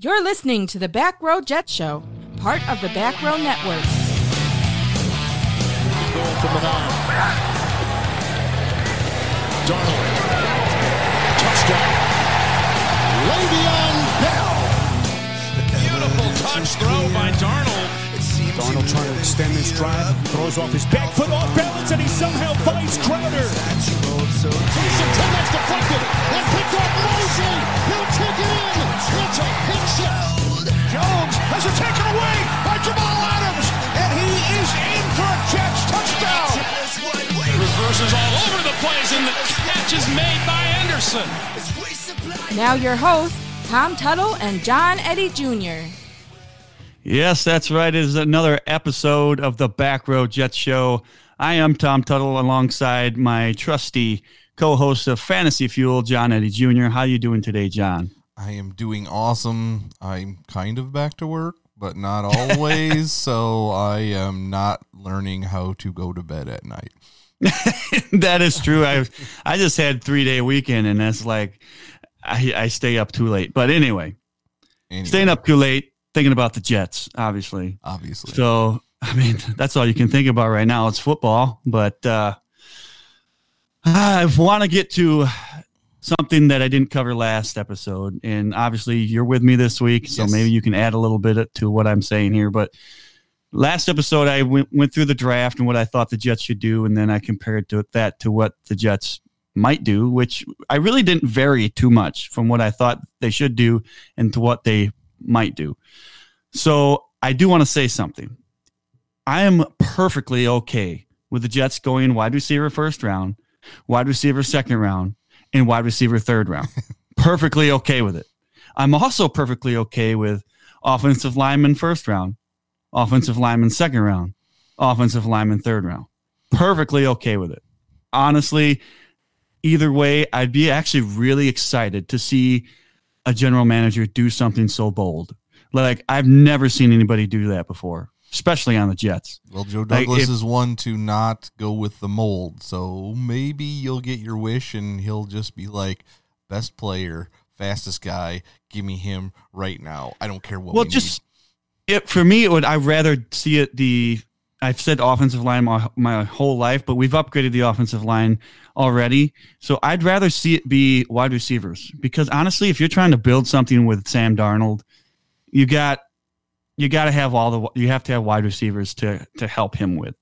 You're listening to the Back Row Jet Show, part of the Back Row Network. Goal from the nine. Darnold. Touchdown. Le'Veon Bell. Beautiful touch throw by Darnold. Darnold trying to extend his drive. Throws off his back foot off balance, and he somehow finds Crowder. Taysom Hill has deflected and picked off Mosley. He'll take it in. It's a pick six. Jones has it taken away by Jamal Adams, and he is in for a Jets touchdown. Reverses all over the place, and the catch is made by Anderson. Now, your hosts, Tom Tuttle and John Eddy Jr. Yes, that's right. It is another episode of the Back Row Jets Show. I am Tom Tuttle alongside my trusty co-host of Fantasy Fuel, John Eddy Jr. How you doing today, John? I am doing awesome. I'm kind of back to work, but not always. so I am not learning how to go to bed at night. that is true. I I just had three day weekend, and that's like I, I stay up too late. But anyway, Anyway, staying up too late, thinking about the Jets, obviously. obviously. So I mean, that's all you can think about right now. It's football, but uh, I want to get to something that I didn't cover last episode, and obviously you're with me this week, so Yes. maybe you can add a little bit to what I'm saying here. But last episode, I went went through the draft and what I thought the Jets should do, and then I compared to that to what the Jets might do, which I really didn't vary too much from what I thought they should do and to what they might do. So I do want to say something. I am perfectly okay with the Jets going wide receiver first round, wide receiver second round, and wide receiver third round. perfectly okay with it. I'm also perfectly okay with offensive lineman first round, offensive lineman second round, offensive lineman third round. Perfectly okay with it. Honestly, either way, I'd be actually really excited to see a general manager do something so bold. Like I've never seen anybody do that before, especially on the Jets. well, Joe like, Douglas if- is one to not go with the mold. So maybe you'll get your wish and he'll just be like, best player, fastest guy. Give me him right now. I don't care what Well, we just it for me, it would I'd rather see it the I've said offensive line my, my whole life, but we've upgraded the offensive line already. So I'd rather see it be wide receivers because honestly, if you're trying to build something with Sam Darnold, you got you got to have all the you have to have wide receivers to to help him with.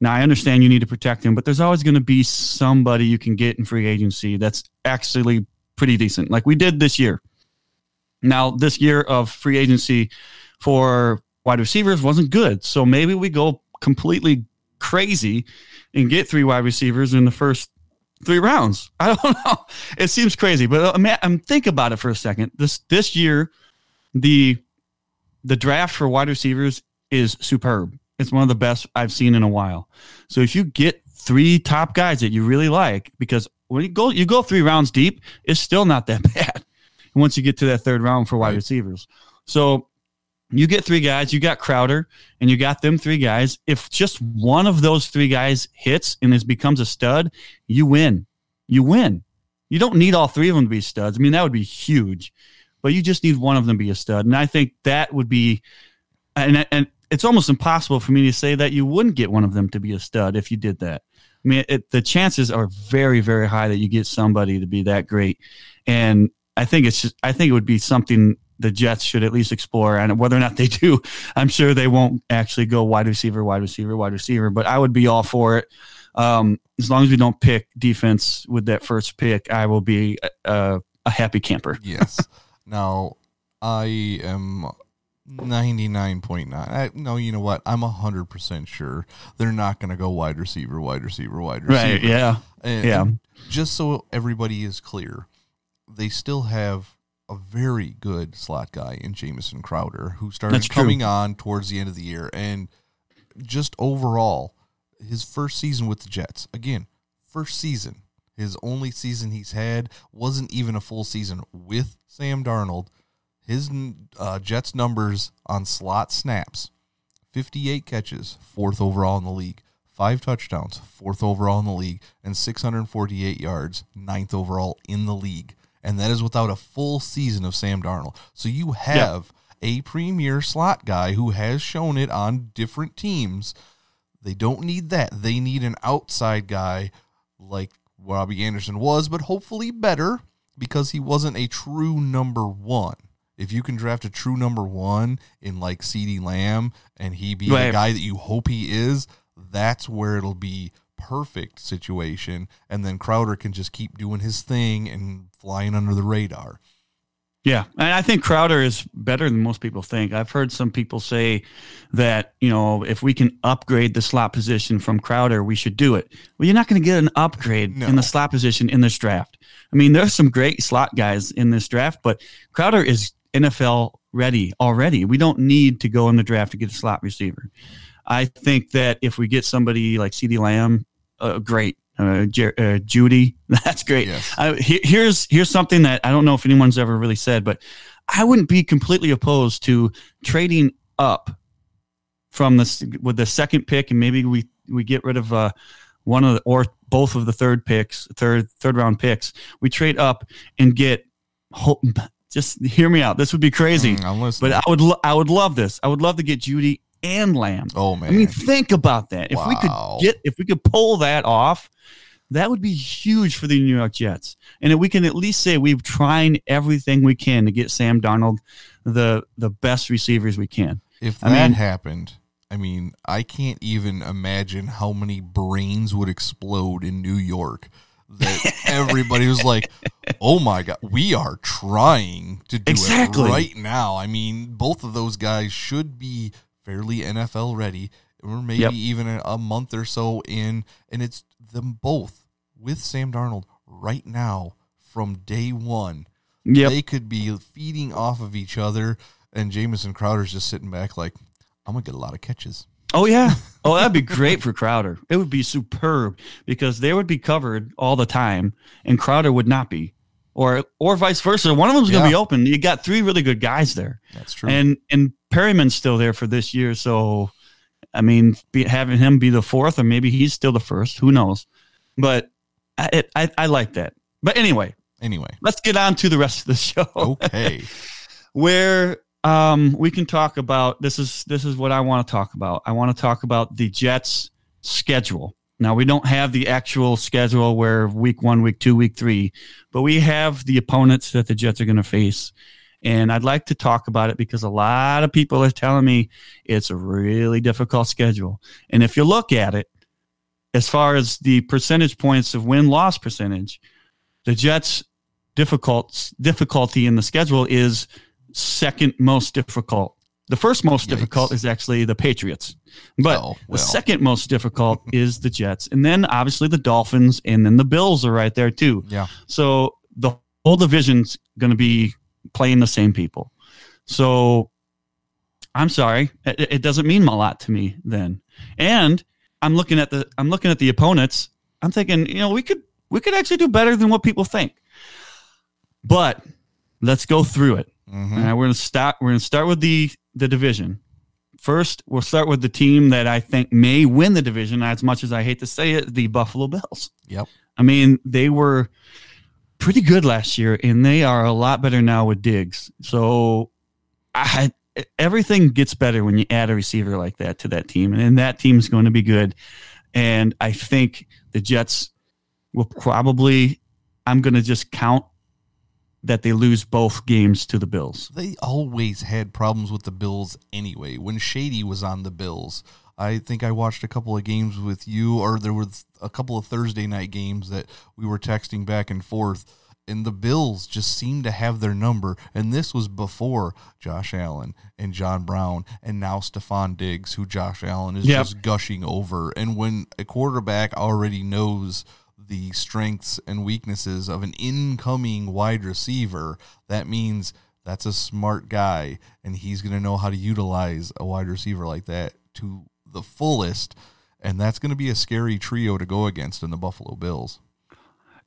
Now I understand you need to protect him, but there's always going to be somebody you can get in free agency that's actually pretty decent, like we did this year. Now this year of free agency for wide receivers wasn't good, so maybe we go completely crazy and get three wide receivers in the first three rounds. I don't know. It seems crazy, but uh, man, I'm think about it for a second. This this year, the the draft for wide receivers is superb. It's one of the best I've seen in a while. So if you get three top guys that you really like, because when you go you go three rounds deep, it's still not that bad. Once you get to that third round for wide Right. receivers, so you get three guys. You got Crowder, and you got them three guys. If just one of those three guys hits and is becomes a stud, you win. You win. You don't need all three of them to be studs. I mean, that would be huge, but you just need one of them to be a stud. And I think that would be, and and it's almost impossible for me to say that you wouldn't get one of them to be a stud if you did that. I mean, it, the chances are very, very high that you get somebody to be that great. And I think it's just, I think it would be something the Jets should at least explore. And whether or not they do, I'm sure they won't actually go wide receiver, wide receiver, wide receiver. But I would be all for it. Um, as long as we don't pick defense with that first pick, I will be a, a happy camper. yes. now, I am 99.9. I, no, you know what? I'm 100% sure they're not going to go wide receiver, wide receiver, wide receiver. Right? Yeah. And, Yeah. and just so everybody is clear, they still have a very good slot guy in Jamison Crowder who started That's true. coming on towards the end of the year. And just overall, his first season with the Jets, again, first season, his only season he's had wasn't even a full season with Sam Darnold. His uh, Jets numbers on slot snaps 58 catches, fourth overall in the league, five touchdowns, fourth overall in the league, and 648 yards, ninth overall in the league. And that is without a full season of Sam Darnold. So you have a premier slot guy who has shown it on different teams. They don't need that. They need an outside guy like Robbie Anderson was, but hopefully better because he wasn't a true number one. If you can draft a true number one in like CeeDee Lamb and he be Right. the guy that you hope he is, that's where it'll be perfect situation. And then Crowder can just keep doing his thing and flying under the radar. Yeah, and I think Crowder is better than most people think. I've heard some people say that you know if we can upgrade the slot position from Crowder, we should do it. Well, you're not going to get an upgrade No. in the slot position in this draft. I mean, there's some great slot guys in this draft, but Crowder is NFL ready already. We don't need to go in the draft to get a slot receiver. I think that if we get somebody like CeeDee Lamb, uh, great. Uh, Jer- uh, Jeudy, that's great. Yes. I, he- here's here's something that I don't know if anyone's ever really said, but I wouldn't be completely opposed to trading up from this with the second pick, and maybe we we get rid of uh, one of the, or both of the third picks, third third round picks. We trade up and get. Hope, just hear me out. This would be crazy, Mm, I'm listening. but I would lo- I would love this. I would love to get Jeudy and Lamb. oh man. I mean, think about that. If we could get, if we could pull that off, that would be huge for the New York Jets. And if we can at least say we've tried everything we can to get Sam Darnold the the best receivers we can. If I that mean- happened, I mean, I can't even imagine how many brains would explode in New York. That everybody was like, "Oh my god, we are trying to do Exactly. it right now." I mean, both of those guys should be fairly NFL ready, or maybe Yep. even a, a month or so in, and it's them both with Sam Darnold right now from day one. Yep. They could be feeding off of each other, and Jamison Crowder's just sitting back like, I'm gonna get a lot of catches. Oh yeah. Oh, that'd be great for Crowder. It would be superb because they would be covered all the time, and Crowder would not be, or or vice versa. One of them's going to be open. You got three really good guys there. That's true. And and Perriman's still there for this year, so I mean, be, having him be the fourth, or maybe he's still the first. Who knows? But I, it, I I like that. But anyway, anyway, let's get on to the rest of the show, okay. where um we can talk about this is this is what I want to talk about. I want to talk about the Jets schedule. Now we don't have the actual schedule where week one, week two, week three, but we have the opponents that the Jets are going to face. And I'd like to talk about it because a lot of people are telling me it's a really difficult schedule. And if you look at it, as far as the percentage points of win loss percentage, the Jets' difficult difficulty in the schedule is second most difficult. The first most Yikes. difficult is actually the Patriots, but Oh, the second most difficult is the Jets, and then obviously the Dolphins, and then the Bills are right there too. Yeah. So the whole division's going to be playing the same people. So I'm sorry, it, it doesn't mean a lot to me then. And I'm looking at the I'm looking at the opponents. I'm thinking, you know, we could we could actually do better than what people think. But let's go through it. Mhm. All right, we're gonna start. We're gonna start with the the division. First, we'll start with the team that I think may win the division. As much as I hate to say it, the Buffalo Bills. Yep. I mean, they were pretty good last year, and they are a lot better now with Diggs. So, I everything gets better when you add a receiver like that to that team, and that team's going to be good. And I think the Jets will probably. I'm going to just count that they lose both games to the Bills. They always had problems with the Bills anyway. When Shady was on the Bills, I think I watched a couple of games with you, or there was a couple of Thursday night games that we were texting back and forth, and the Bills just seemed to have their number. And this was before Josh Allen and John Brown, and now Stefon Diggs, who Josh Allen is Yep. just gushing over. And when a quarterback already knows the strengths and weaknesses of an incoming wide receiver, that means that's a smart guy and he's going to know how to utilize a wide receiver like that to the fullest. And that's going to be a scary trio to go against in the Buffalo Bills.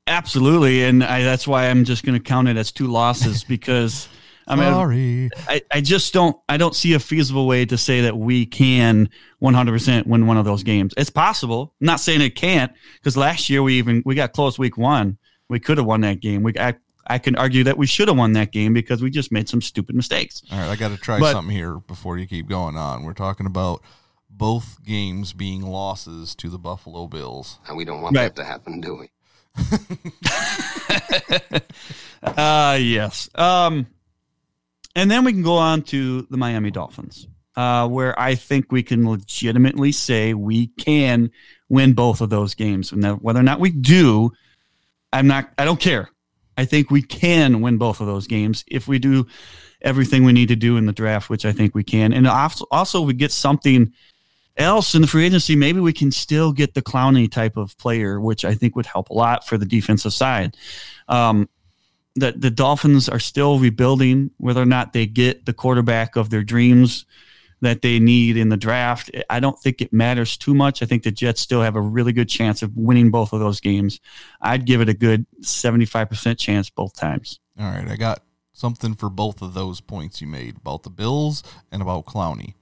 Absolutely, and I, that's why I'm just going to count it as two losses because I mean Sorry. I, I just don't I don't see a feasible way to say that we can 100% win one of those games. It's possible. I'm not saying it can't because last year we even we got close week one. We could have won that game. We I, I can argue that we should have won that game because we just made some stupid mistakes. All right, I got to try But- something here before you keep going on. We're talking about both games being losses to the Buffalo Bills. And we don't want Right. that to happen, do we? Uh yes. Um and then we can go on to the Miami Dolphins. Uh where I think we can legitimately say we can win both of those games. And now whether or not we do, I'm not I don't care. I think we can win both of those games if we do everything we need to do in the draft, which I think we can. And also, also we get something else in the free agency, maybe we can still get the Clowney type of player, which I think would help a lot for the defensive side. Um, the the Dolphins are still rebuilding. Whether or not they get the quarterback of their dreams that they need in the draft, I don't think it matters too much. I think the Jets still have a really good chance of winning both of those games. I'd give it a good seventy five percent chance both times. All right, I got something for both of those points you made about the Bills and about Clowney.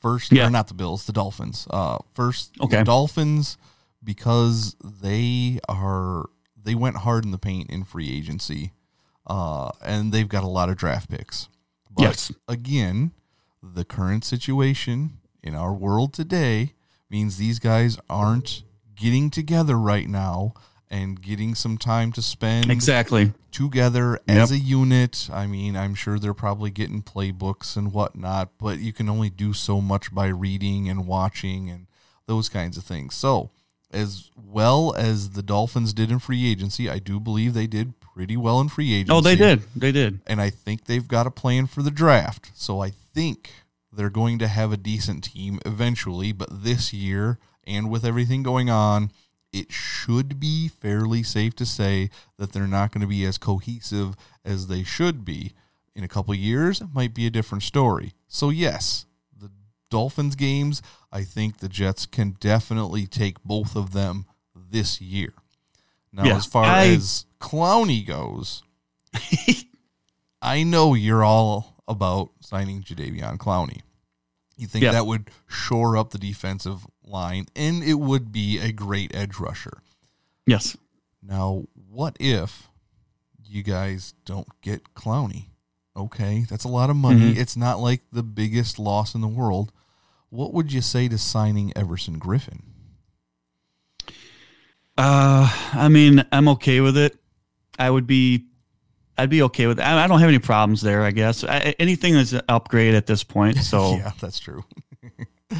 First, Yeah. or not the Bills, the Dolphins. Uh, first, Okay. the Dolphins because they are they went hard in the paint in free agency, uh, and they've got a lot of draft picks. But Yes. again, the current situation in our world today means these guys aren't getting together right now and getting some time to spend Exactly. together as a unit. I mean, I'm sure they're probably getting playbooks and whatnot, but you can only do so much by reading and watching and those kinds of things. So, as well as the Dolphins did in free agency, I do believe they did pretty well in free agency. Oh, they did. They did. And I think they've got a plan for the draft. So I think they're going to have a decent team eventually, but this year and with everything going on, it should be fairly safe to say that they're not going to be as cohesive as they should be. In a couple years, it might be a different story. So yes, the Dolphins games, I think the Jets can definitely take both of them this year. Now, Yeah, as far I- as Clowney goes, I know you're all about signing Jadeveon Clowney. You think Yeah. that would shore up the defensive line, and it would be a great edge rusher. Yes. Now, what if you guys don't get Clowney? Okay, that's a lot of money. Mhm. It's not like the biggest loss in the world. What would you say to signing Everson Griffen? Uh, I mean, I'm okay with it. I would be, I'd be okay with it. I, I don't have any problems there. I guess I, anything is an upgrade at this point. So yeah, that's true.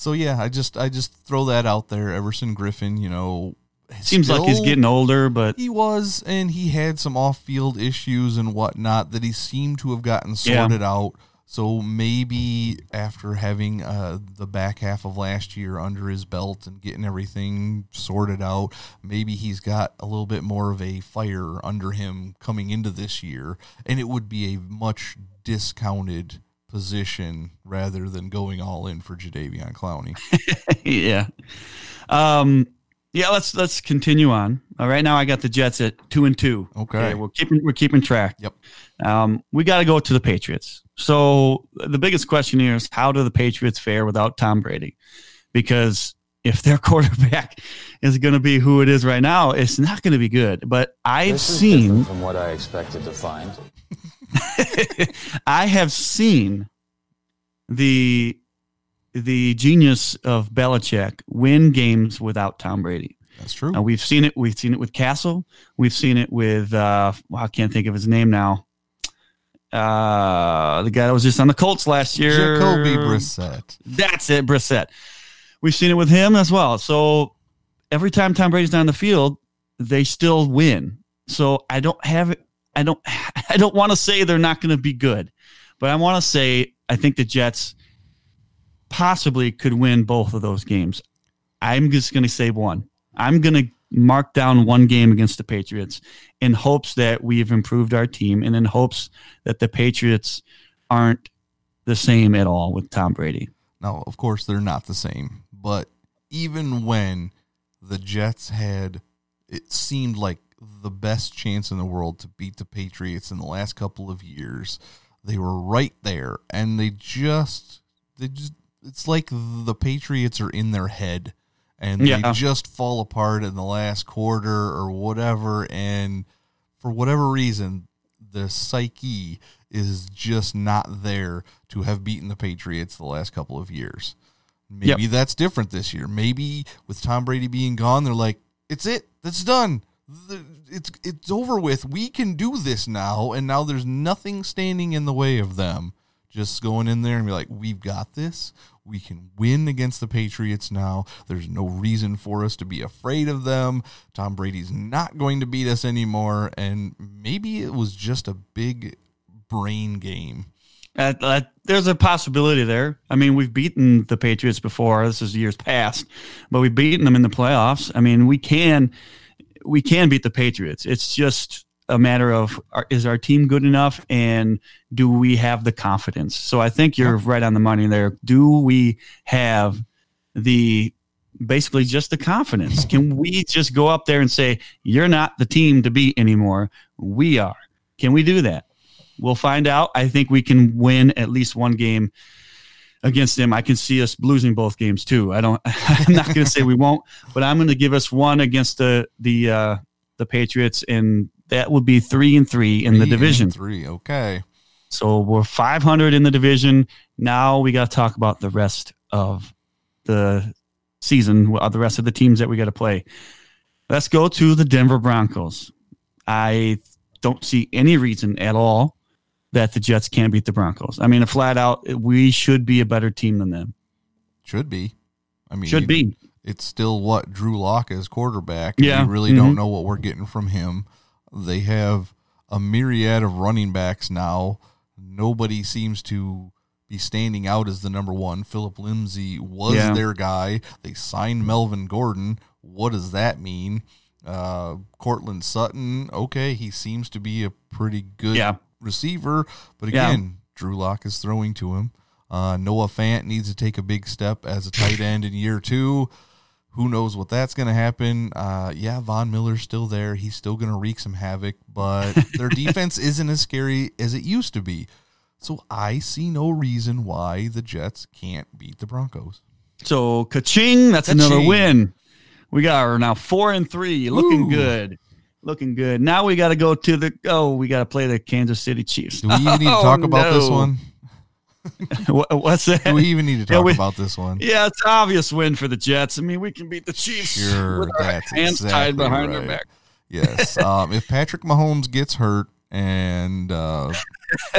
so yeah, I just I just throw that out there. Everson Griffen, you know, seems like he's getting older, but He was, and he had some off-field issues and whatnot that he seemed to have gotten Yeah. sorted out. So maybe after having uh, the back half of last year under his belt and getting everything sorted out, maybe he's got a little bit more of a fire under him coming into this year, and it would be a much discounted position rather than going all in for Jadeveon Clowney. yeah. Um, yeah. Let's let's continue on. All right, now I got the Jets at two and two. Okay. we're keeping we're keeping track. Yep. Um, we got to go to the Patriots. So the biggest question here is how do the Patriots fare without Tom Brady? Because if their quarterback is going to be who it is right now, it's not going to be good. But I've seen from what I expected to find. I have seen the the genius of Belichick win games without Tom Brady. That's true. Now, we've seen it. We've seen it with Cassel. We've seen it with uh, well, I can't think of his name now. Uh, the guy that was just on the Colts last year, Jacoby Brissett. That's it, Brissett. We've seen it with him as well. So every time Tom Brady's on the field, they still win. So I don't have it. I don't. I don't want to say they're not going to be good, but I want to say I think the Jets possibly could win both of those games. I'm just going to say one. I'm going to mark down one game against the Patriots in hopes that we've improved our team and in hopes that the Patriots aren't the same at all with Tom Brady. No, of course, they're not the same, but even when the Jets had, it seemed like the best chance in the world to beat the Patriots in the last couple of years, they were right there, and they just, they just, it's like the Patriots are in their head, and Yeah. they just fall apart in the last quarter or whatever, and for whatever reason, the psyche is just not there to have beaten the Patriots the last couple of years. Maybe Yep. that's different this year. Maybe with Tom Brady being gone, they're like, "It's it. That's done. It's it's over with. We can do this now." And now there's nothing standing in the way of them just going in there and be like, "We've got this. We can win against the Patriots now. There's no reason for us to be afraid of them. Tom Brady's not going to beat us anymore." And maybe it was just a big brain game. Uh, uh, there's a possibility there. I mean, we've beaten the Patriots before. This is years past, but we've beaten them in the playoffs. I mean, we can we can beat the Patriots. It's just a matter of are, is our team good enough and do we have the confidence? So I think you're right on the money there. Do we have the basically just the confidence? Can we just go up there and say you're not the team to beat anymore? We are. Can we do that? We'll find out. I think we can win at least one game against them. I can see us losing both games too. I don't. I'm not going to say we won't, but I'm going to give us one against the the uh, the Patriots, and that would be three and three in the Three division. Three. Okay. So we're 500 in the division. Now we got to talk about the rest of the season, uh, the rest of the teams that we got to play. Let's go to the Denver Broncos. I don't see any reason at all that the Jets can't beat the Broncos. I mean, a flat out, we should be a better team than them. Should be. I mean, Should be. It's still what Drew Lock as quarterback. Yeah. We really don't Mhm. know what we're getting from him. They have a myriad of running backs now. Nobody seems to be standing out as the number one. Philip Lindsay was Yeah. their guy. They signed Melvin Gordon. What does that mean? Uh, Courtland Sutton, okay, he seems to be a pretty good Yeah. Receiver, but Yeah. again, Drew Lock is throwing to him. Uh, Noah Fant needs to take a big step as a tight end in year two. Who knows what that's going to happen? Uh, yeah, Von Miller's still there. He's still going to wreak some havoc, but their defense isn't as scary as it used to be. So I see no reason why the Jets can't beat the Broncos. So ka-ching, that's another Ka-ching. win. We got are now four and three, looking Ooh. good, looking good. Now we got to go to the oh, we got to play the Kansas City Chiefs. Do we even need to Oh, talk about this one? What's that? Do we even need to Yeah, talk we- about this one? Yeah, it's an obvious win for the Jets. I mean, we can beat the Chiefs Sure, with our hands exactly tied behind right. back. Yes. Um, if Patrick Mahomes gets hurt, and uh,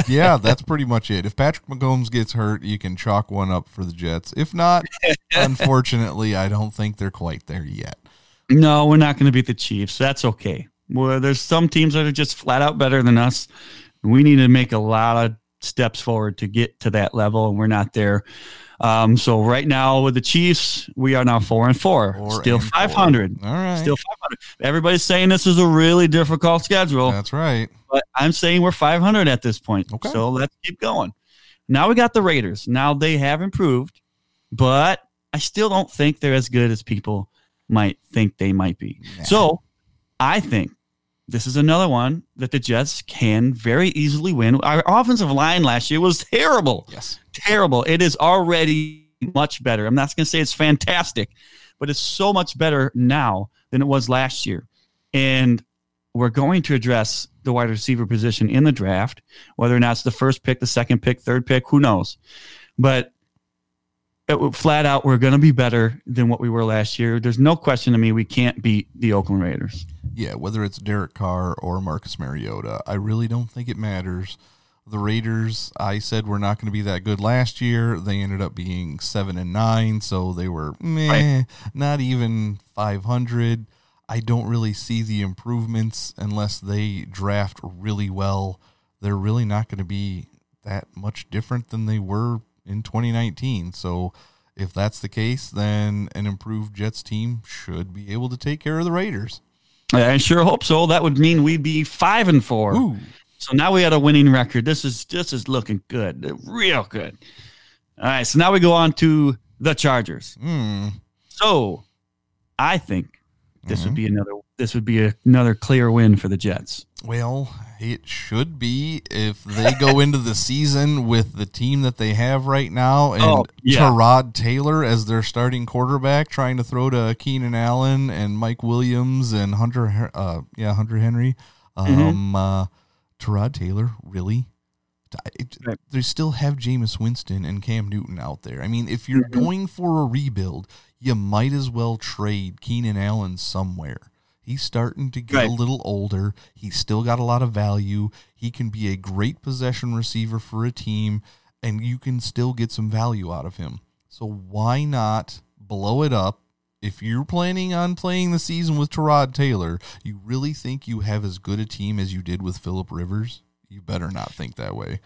yeah, that's pretty much it. If Patrick Mahomes gets hurt, you can chalk one up for the Jets. If not, unfortunately, I don't think they're quite there yet. No, we're not going to beat the Chiefs. That's okay. Well, there's some teams that are just flat out better than us. We need to make a lot of steps forward to get to that level, and we're not there. Um, so right now with the Chiefs, we are now four and four, Four still 500. All right. Still 500. Everybody's saying this is a really difficult schedule. That's right. but I'm saying we're 500 at this point. Okay. So let's keep going. Now we got the Raiders. Now they have improved, but I still don't think they're as good as people might think they might be. So I think this is another one that the Jets can very easily win. Our offensive line last year was terrible Yes. terrible. It is already much better. I'm not going to say it's fantastic, but it's so much better now than it was last year. And we're going to address the wide receiver position in the draft, whether or not it's the first pick, the second pick, third pick, who knows. But Uh, flat out, we're going to be better than what we were last year. There's no question to me we can't beat the Oakland Raiders. Yeah, whether it's Derek Carr or Marcus Mariota, I really don't think it matters. The Raiders, I said we're not going to be that good last year. They ended up being seven and nine, so they were meh, not even five hundred. I don't really see the improvements unless they draft really well. They're really not going to be that much different than they were in 2019. So if that's the case, then an improved Jets team should be able to take care of the Raiders. I sure hope so. That would mean we'd be five and four. Ooh. So now we had a winning record. This is this is looking good, real good. All right, so now we go on to the Chargers. Hmm. So I think this would be another this would be another clear win for the Jets. Well, it should be if they go into the season with the team that they have right now and Oh, yeah. Tyrod Taylor as their starting quarterback, trying to throw to Keenan Allen and Mike Williams and Hunter, uh, yeah, Hunter Henry. Um, uh, Tyrod Taylor, really? It- Right. They still have Jameis Winston and Cam Newton out there. I mean, if you're going for a rebuild, you might as well trade Keenan Allen somewhere. He's starting to get Right. a little older. He's still got a lot of value. He can be a great possession receiver for a team, and you can still get some value out of him. So why not blow it up? If you're planning on playing the season with Tyrod Taylor, you really think you have as good a team as you did with Philip Rivers? You better not think that way.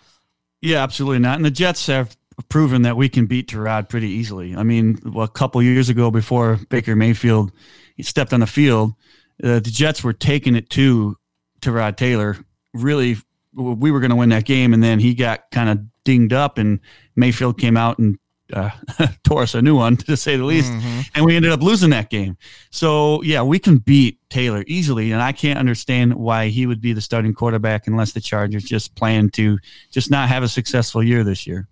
Yeah, absolutely not. And the Jets have proven that we can beat Tyrod pretty easily. I mean, well, a couple years ago, before Baker Mayfield stepped on the field, uh, the Jets were taking it to to Rod Taylor. Really, we were going to win that game, and then he got kind of dinged up, and Mayfield came out and uh, tore us a new one, to say the least. And we ended up losing that game. So, yeah, we can beat Taylor easily. And I can't understand why he would be the starting quarterback unless the Chargers just plan to just not have a successful year this year.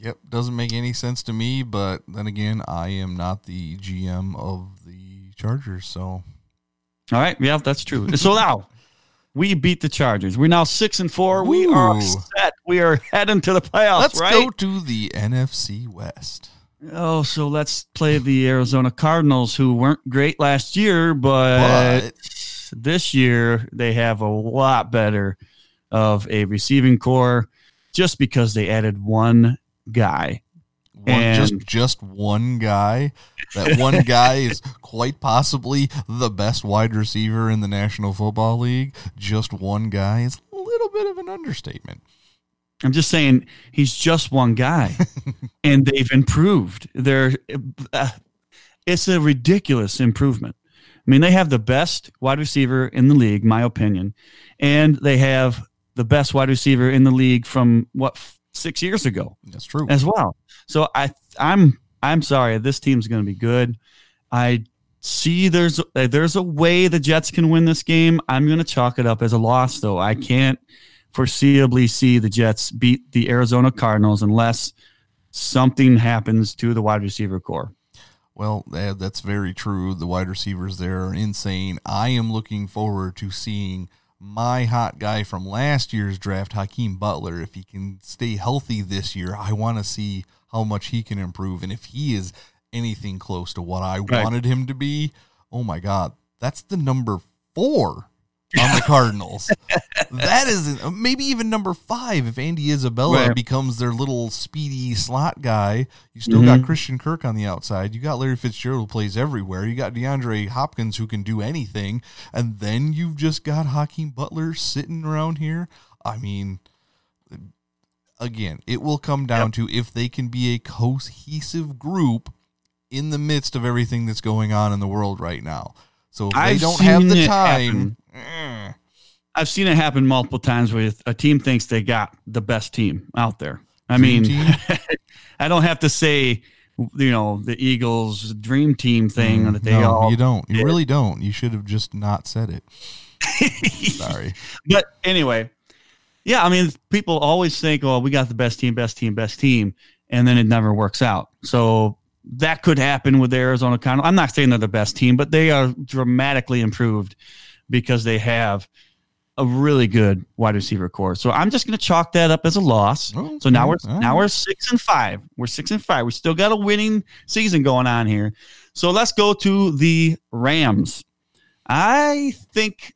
Yep, doesn't make any sense to me, but then again, I am not the GM of the Chargers, so All right. Yeah, that's true. so now we beat the Chargers. We're now six and four. We are set. We are heading to the playoffs, let's right? go to the NFC West. Oh, so let's play the Arizona Cardinals, who weren't great last year, but, But- this year they have a lot better of a receiving core just because they added one guy. One, And- just just one guy. That one guy is quite possibly the best wide receiver in the National Football League. Just one guy is a little bit of an understatement. I'm just saying he's just one guy, and they've improved. They're uh, it's a ridiculous improvement. I mean, they have the best wide receiver in the league, my opinion, and they have the best wide receiver in the league from what six years ago That's true. as well. So I I'm I'm sorry, this team's going to be good. I see there's there's a way the Jets can win this game. I'm going to chalk it up as a loss though. I can't foreseeably see the Jets beat the Arizona Cardinals unless something happens to the wide receiver core. Well, eh, that's very true. The wide receivers there are insane. I am looking forward to seeing my hot guy from last year's draft, Hakeem Butler. If he can stay healthy this year, I want to see how much he can improve. And if he is anything close to what I Right. wanted him to be, oh my God, that's the number four on the Cardinals. that is maybe even number five if Andy Isabella Right. becomes their little speedy slot guy. You still Mm-hmm. got Christian Kirk on the outside. You got Larry Fitzgerald who plays everywhere. You got DeAndre Hopkins who can do anything, and then you've just got Hakeem Butler sitting around here. I mean, again, it will come down to if they can be a cohesive group in the midst of everything that's going on in the world right now. So if they I've don't have the time, happen. I've seen it happen multiple times where a team thinks they got the best team out there. I Dream mean. I don't have to say, you know, the Eagles dream team thing that they Mm, no, all. you don't. You did. really don't. You should have just not said it. Sorry. But anyway, yeah, I mean, people always think, "Oh, we got the best team, best team, best team," and then it never works out. So that could happen with the Arizona Cardinals. I'm not saying they're the best team, but they are dramatically improved because they have a really good wide receiver core. So I'm just going to chalk that up as a loss. Oh, so now we're. All now we're six and five. We're six and five. We still got a winning season going on here. So let's go to the Rams. I think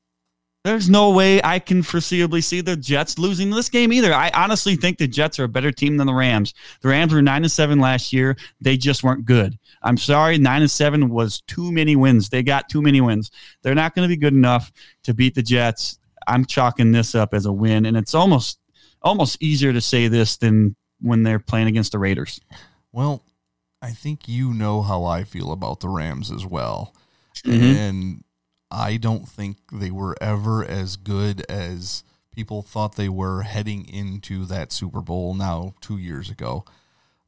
there's no way I can foreseeably see the Jets losing this game either. I honestly think the Jets are a better team than the Rams. The Rams were nine and seven last year. They just weren't good. I'm sorry, nine and seven was too many wins. They got too many wins. They're not going to be good enough to beat the Jets. I'm chalking this up as a win, and it's almost almost easier to say this than when they're playing against the Raiders. Well, I think you know how I feel about the Rams as well. Mhm. And I don't think they were ever as good as people thought they were heading into that Super Bowl now 2 years ago.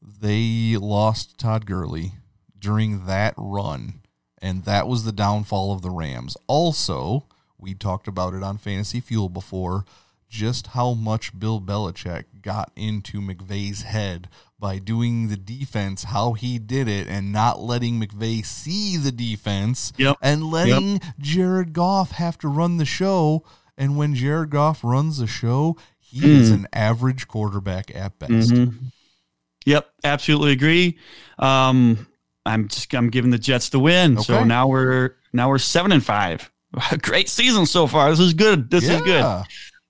They lost Todd Gurley during that run, and that was the downfall of the Rams. Also, we talked about it on Fantasy Fuel before. just how much Bill Belichick got into McVay's head by doing the defense how he did it and not letting McVay see the defense Yep. and letting Jared Goff have to run the show. And when Jared Goff runs the show, he Mm. is an average quarterback at best. Mm-hmm. Yep, absolutely agree. Um, I'm just I'm giving the Jets the win. So now we're now we're seven and five. Great season so far. This is good. This is good.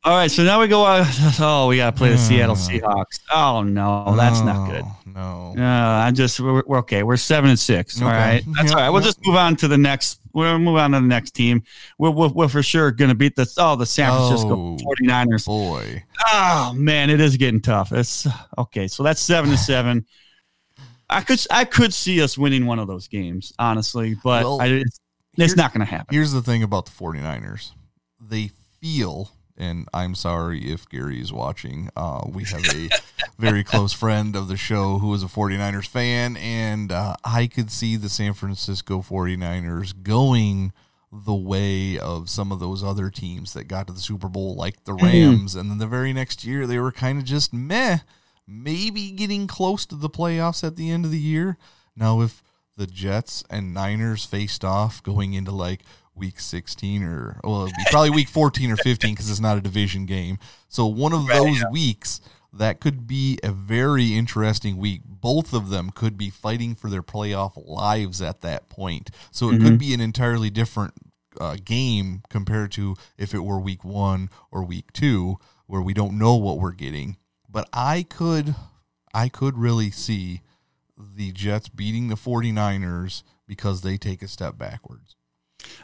Yeah. All right, so now we go. Uh, oh, we got to play the Seattle Hmm. Seahawks. Oh no, that's not good. No. Uh, I just we're, we're okay. We're seven and six. All Okay. right, that's Yep, all right. We'll just move on to the next. We'll move on to the next team. We're, we're, we're for sure going to beat the oh the San Francisco Oh. 49ers. Boy. Oh man, it is getting tough. It's okay. So that's seven to seven. I could I could see us winning one of those games, honestly, but Well, I, it's, it's not going to happen. Here's the thing about the 49ers. They feel, and I'm sorry if Gary is watching, uh, we have a very close friend of the show who is a 49ers fan, and uh, I could see the San Francisco 49ers going the way of some of those other teams that got to the Super Bowl, like the Rams, and then the very next year they were kind of just meh, maybe getting close to the playoffs at the end of the year. Now, if the Jets and Niners faced off going into like week 16 or well it'd be probably week 14 or 15 because it's not a division game. So one of those weeks that could be a very interesting week. Both of them could be fighting for their playoff lives at that point. So it could be an entirely different uh, game compared to if it were week one or week two where we don't know what we're getting. But i could i could really see the Jets beating the 49ers because they take a step backwards.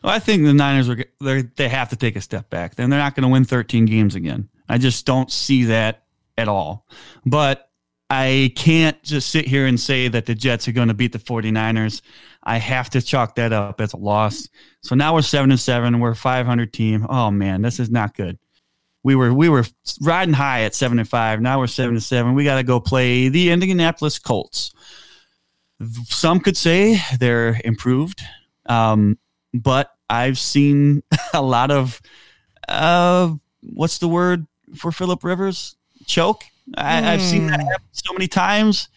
Well, I think the Niners are they have to take a step back. Then they're not going to win 13 games again. I just don't see that at all. But I can't just sit here and say that the Jets are going to beat the 49ers. I have to chalk that up as a loss. So now we're 7 and 7, we're a 500 team. Oh man, this is not good. We were we were riding high at 7 and 5. Now we're 7 and 7. We got to go play the Indianapolis Colts. Some could say they're improved. Um, but I've seen a lot of uh, what's the word for Philip Rivers? Choke. I, I've seen that happen so many times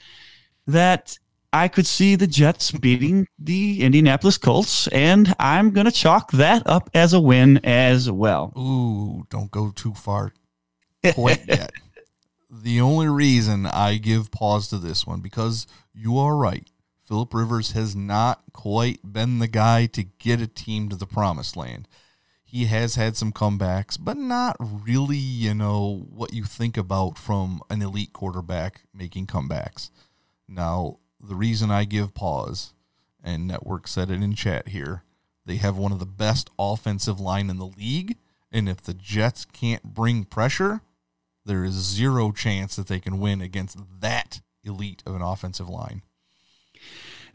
that I could see the Jets beating the Indianapolis Colts, and I'm going to chalk that up as a win as well. Ooh, don't go too far quite yet. The only reason I give pause to this one because you are right. Philip Rivers has not quite been the guy to get a team to the promised land. He has had some comebacks, but not really, you know, what you think about from an elite quarterback making comebacks. Now, the reason I give pause, and Network said it in chat here, they have one of the best offensive line in the league, and if the Jets can't bring pressure, there is zero chance that they can win against that elite of an offensive line.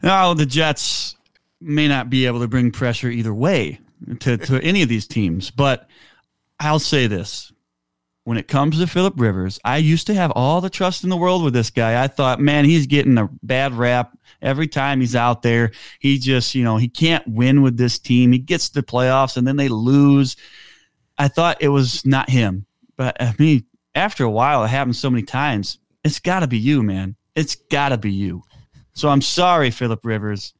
Now, the Jets may not be able to bring pressure either way to, to any of these teams, but I'll say this. When it comes to Philip Rivers, I used to have all the trust in the world with this guy. I thought, man, he's getting a bad rap every time he's out there. He just, you know, he can't win with this team. He gets the playoffs and then they lose. I thought it was not him. But I mean, after a while, it happens so many times. It's got to be you, man. It's got to be you. So I'm sorry, Philip Rivers.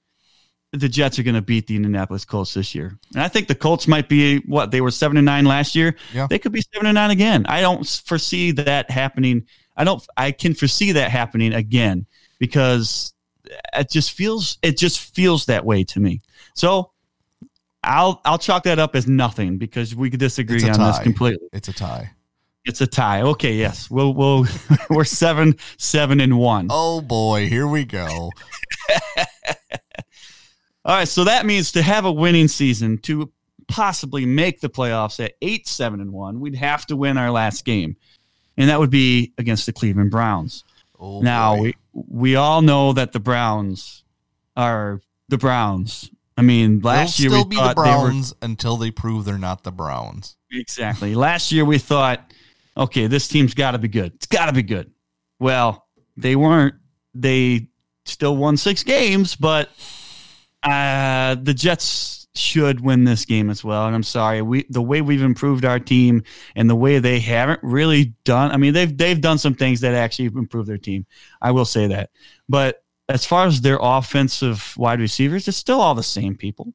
The Jets are going to beat the Indianapolis Colts this year, and I think the Colts might be what they were seven and nine last year. Yeah. They could be seven and nine again. I don't foresee that happening. I don't. I can foresee that happening again because it just feels. It just feels that way to me. So I'll I'll chalk that up as nothing because we could disagree on this completely. It's a tie. It's a tie. Okay, yes, we'll we'll we're seven seven and one. Oh boy, here we go. All right, so that means to have a winning season, to possibly make the playoffs at eight, seven, and one, we'd have to win our last game, and that would be against the Cleveland Browns. Oh now boy. we we all know that the Browns are the Browns. I mean, last They'll year still we be the thought they were Browns until they prove they're not the Browns. exactly. Last year we thought, okay, this team's got to be good. It's got to be good. Well, they weren't. They still won six games, but Uh, the Jets should win this game as well. And I'm sorry, we the way we've improved our team and the way they haven't really done. I mean, they've they've done some things that actually improve their team. I will say that. But as far as their offensive wide receivers, it's still all the same people.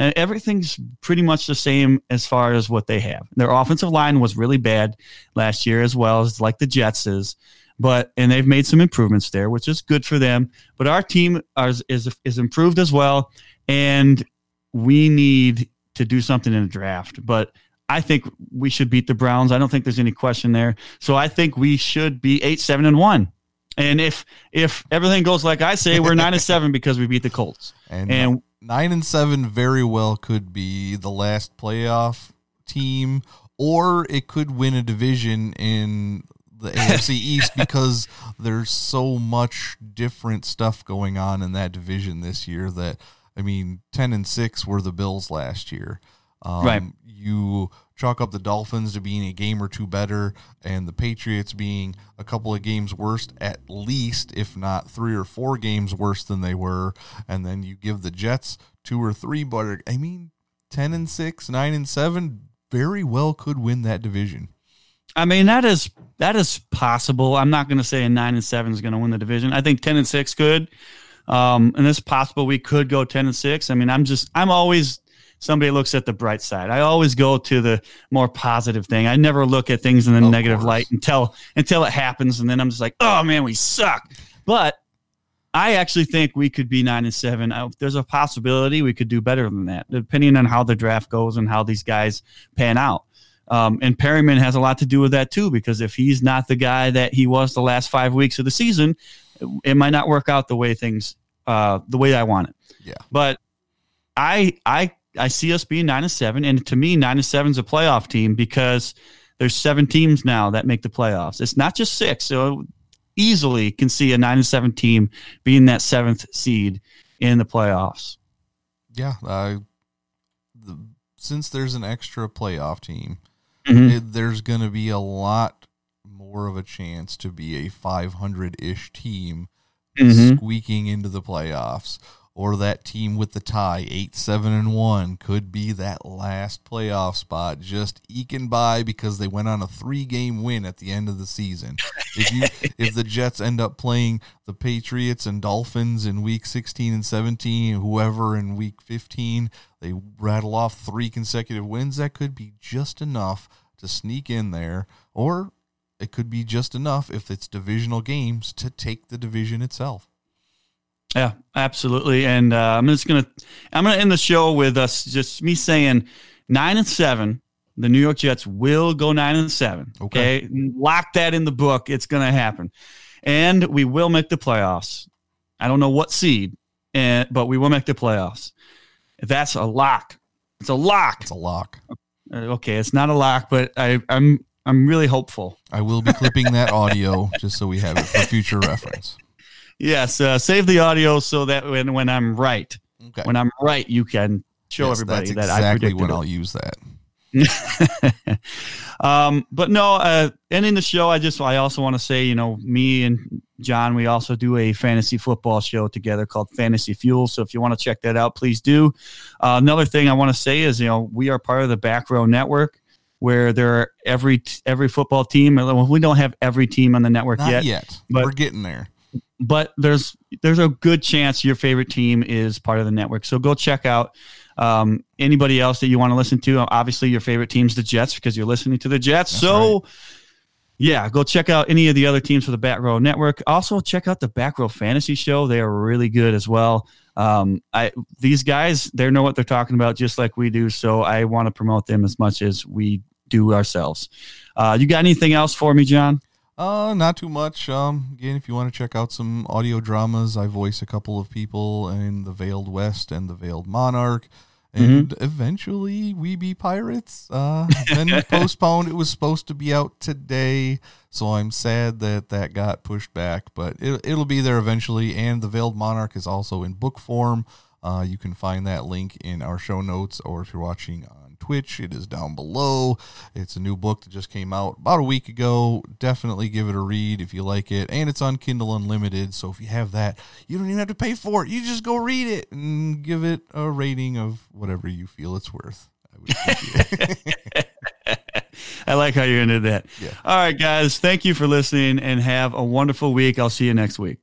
And everything's pretty much the same as far as what they have. Their offensive line was really bad last year as well as like the Jets is but and they've made some improvements there, which is good for them. But our team is is, is improved as well, and we need to do something in the draft. But I think we should beat the Browns. I don't think there's any question there. So I think we should be eight, seven, and one. And if if everything goes like I say, we're nine and seven because we beat the Colts. And, And nine and seven very well could be the last playoff team, or it could win a division in the AFC East because there's so much different stuff going on in that division this year. That I mean, ten and six were the Bills last year. Um, Right. You chalk up the Dolphins to being a game or two better, and the Patriots being a couple of games worse at least, if not three or four games worse than they were. And then you give the Jets two or three, but I mean, ten and six, nine and seven, very well could win that division. I mean that is that is possible. I'm not going to say a nine and seven is going to win the division. I think ten and six could, um, and it's possible we could go ten and six. I mean, I'm just I'm always somebody looks at the bright side. I always go to the more positive thing. I never look at things in the Of negative course. light until until it happens, and then I'm just like, oh man, we suck. But I actually think we could be nine and seven. I, there's a possibility we could do better than that, depending on how the draft goes and how these guys pan out. Um, and Perriman has a lot to do with that too, because if he's not the guy that he was the last five weeks of the season, it, it might not work out the way things, uh, the way I want it. Yeah. But I, I, I see us being nine and seven, and to me, nine and seven is a playoff team because there's seven teams now that make the playoffs. It's not just six. So easily can see a nine and seven team being that seventh seed in the playoffs. Yeah, uh, the, since there's an extra playoff team, Mhm. it, there's going to be a lot more of a chance to be a 500 ish team Mhm. squeaking into the playoffs. Or that team with the tie, eight, seven, and one, could be that last playoff spot, just eking by because they went on a three-game win at the end of the season. If you, if the Jets end up playing the Patriots and Dolphins in Week 16 and 17, whoever in Week 15, they rattle off three consecutive wins. That could be just enough to sneak in there, or it could be just enough if it's divisional games to take the division itself. Yeah, absolutely. And uh, I'm just gonna I'm gonna end the show with us just me saying nine and seven. The New York Jets will go nine and seven. Okay. Okay, lock that in the book. It's gonna happen, and we will make the playoffs. I don't know what seed, and but we will make the playoffs. That's a lock. It's a lock. It's a lock. Uh, Okay, it's not a lock, but I, I'm I'm really hopeful. I will be clipping that audio just so we have it for future reference. Yes, uh, save the audio so that when when I'm right, Okay. when I'm right, you can show Yes, everybody that I exactly predicted when it. I'll use that. um, but no, uh, ending the show, I just I also want to say, you know, me and John, we also do a fantasy football show together called Fantasy Fuel. So if you want to check that out, please do. Uh, another thing I want to say is, you know, we are part of the Back Row Network, where there are every every football team. We don't have every team on the network Not yet, yet. but- We're getting there. But there's there's a good chance your favorite team is part of the network. So go check out um, anybody else that you want to listen to. Obviously, your favorite team's the Jets because you're listening to the Jets. That's so. Yeah, go check out any of the other teams for the Back Row Network. Also, check out the Back Row Fantasy Show. They are really good as well. Um, I these guys, they know what they're talking about, just like we do. So I want to promote them as much as we do ourselves. Uh, you got anything else for me, John? Uh, not too much. Um, again, if you want to check out some audio dramas, I voice a couple of people in the Veiled West and the Veiled Monarch, and eventually We Be Pirates. Uh, been postponed. It was supposed to be out today, so I'm sad that that got pushed back, but it, it'll be there eventually. And the Veiled Monarch is also in book form. Uh, you can find that link in our show notes, or if you're watching Twitch. It is down below. It's a new book that just came out about a week ago. Definitely give it a read if you like it. And it's on Kindle Unlimited. So if you have that, you don't even have to pay for it. You just go read it and give it a rating of whatever you feel it's worth. I would. I like how you're into that. Yeah. All right, guys. Thank you for listening and have a wonderful week. I'll see you next week.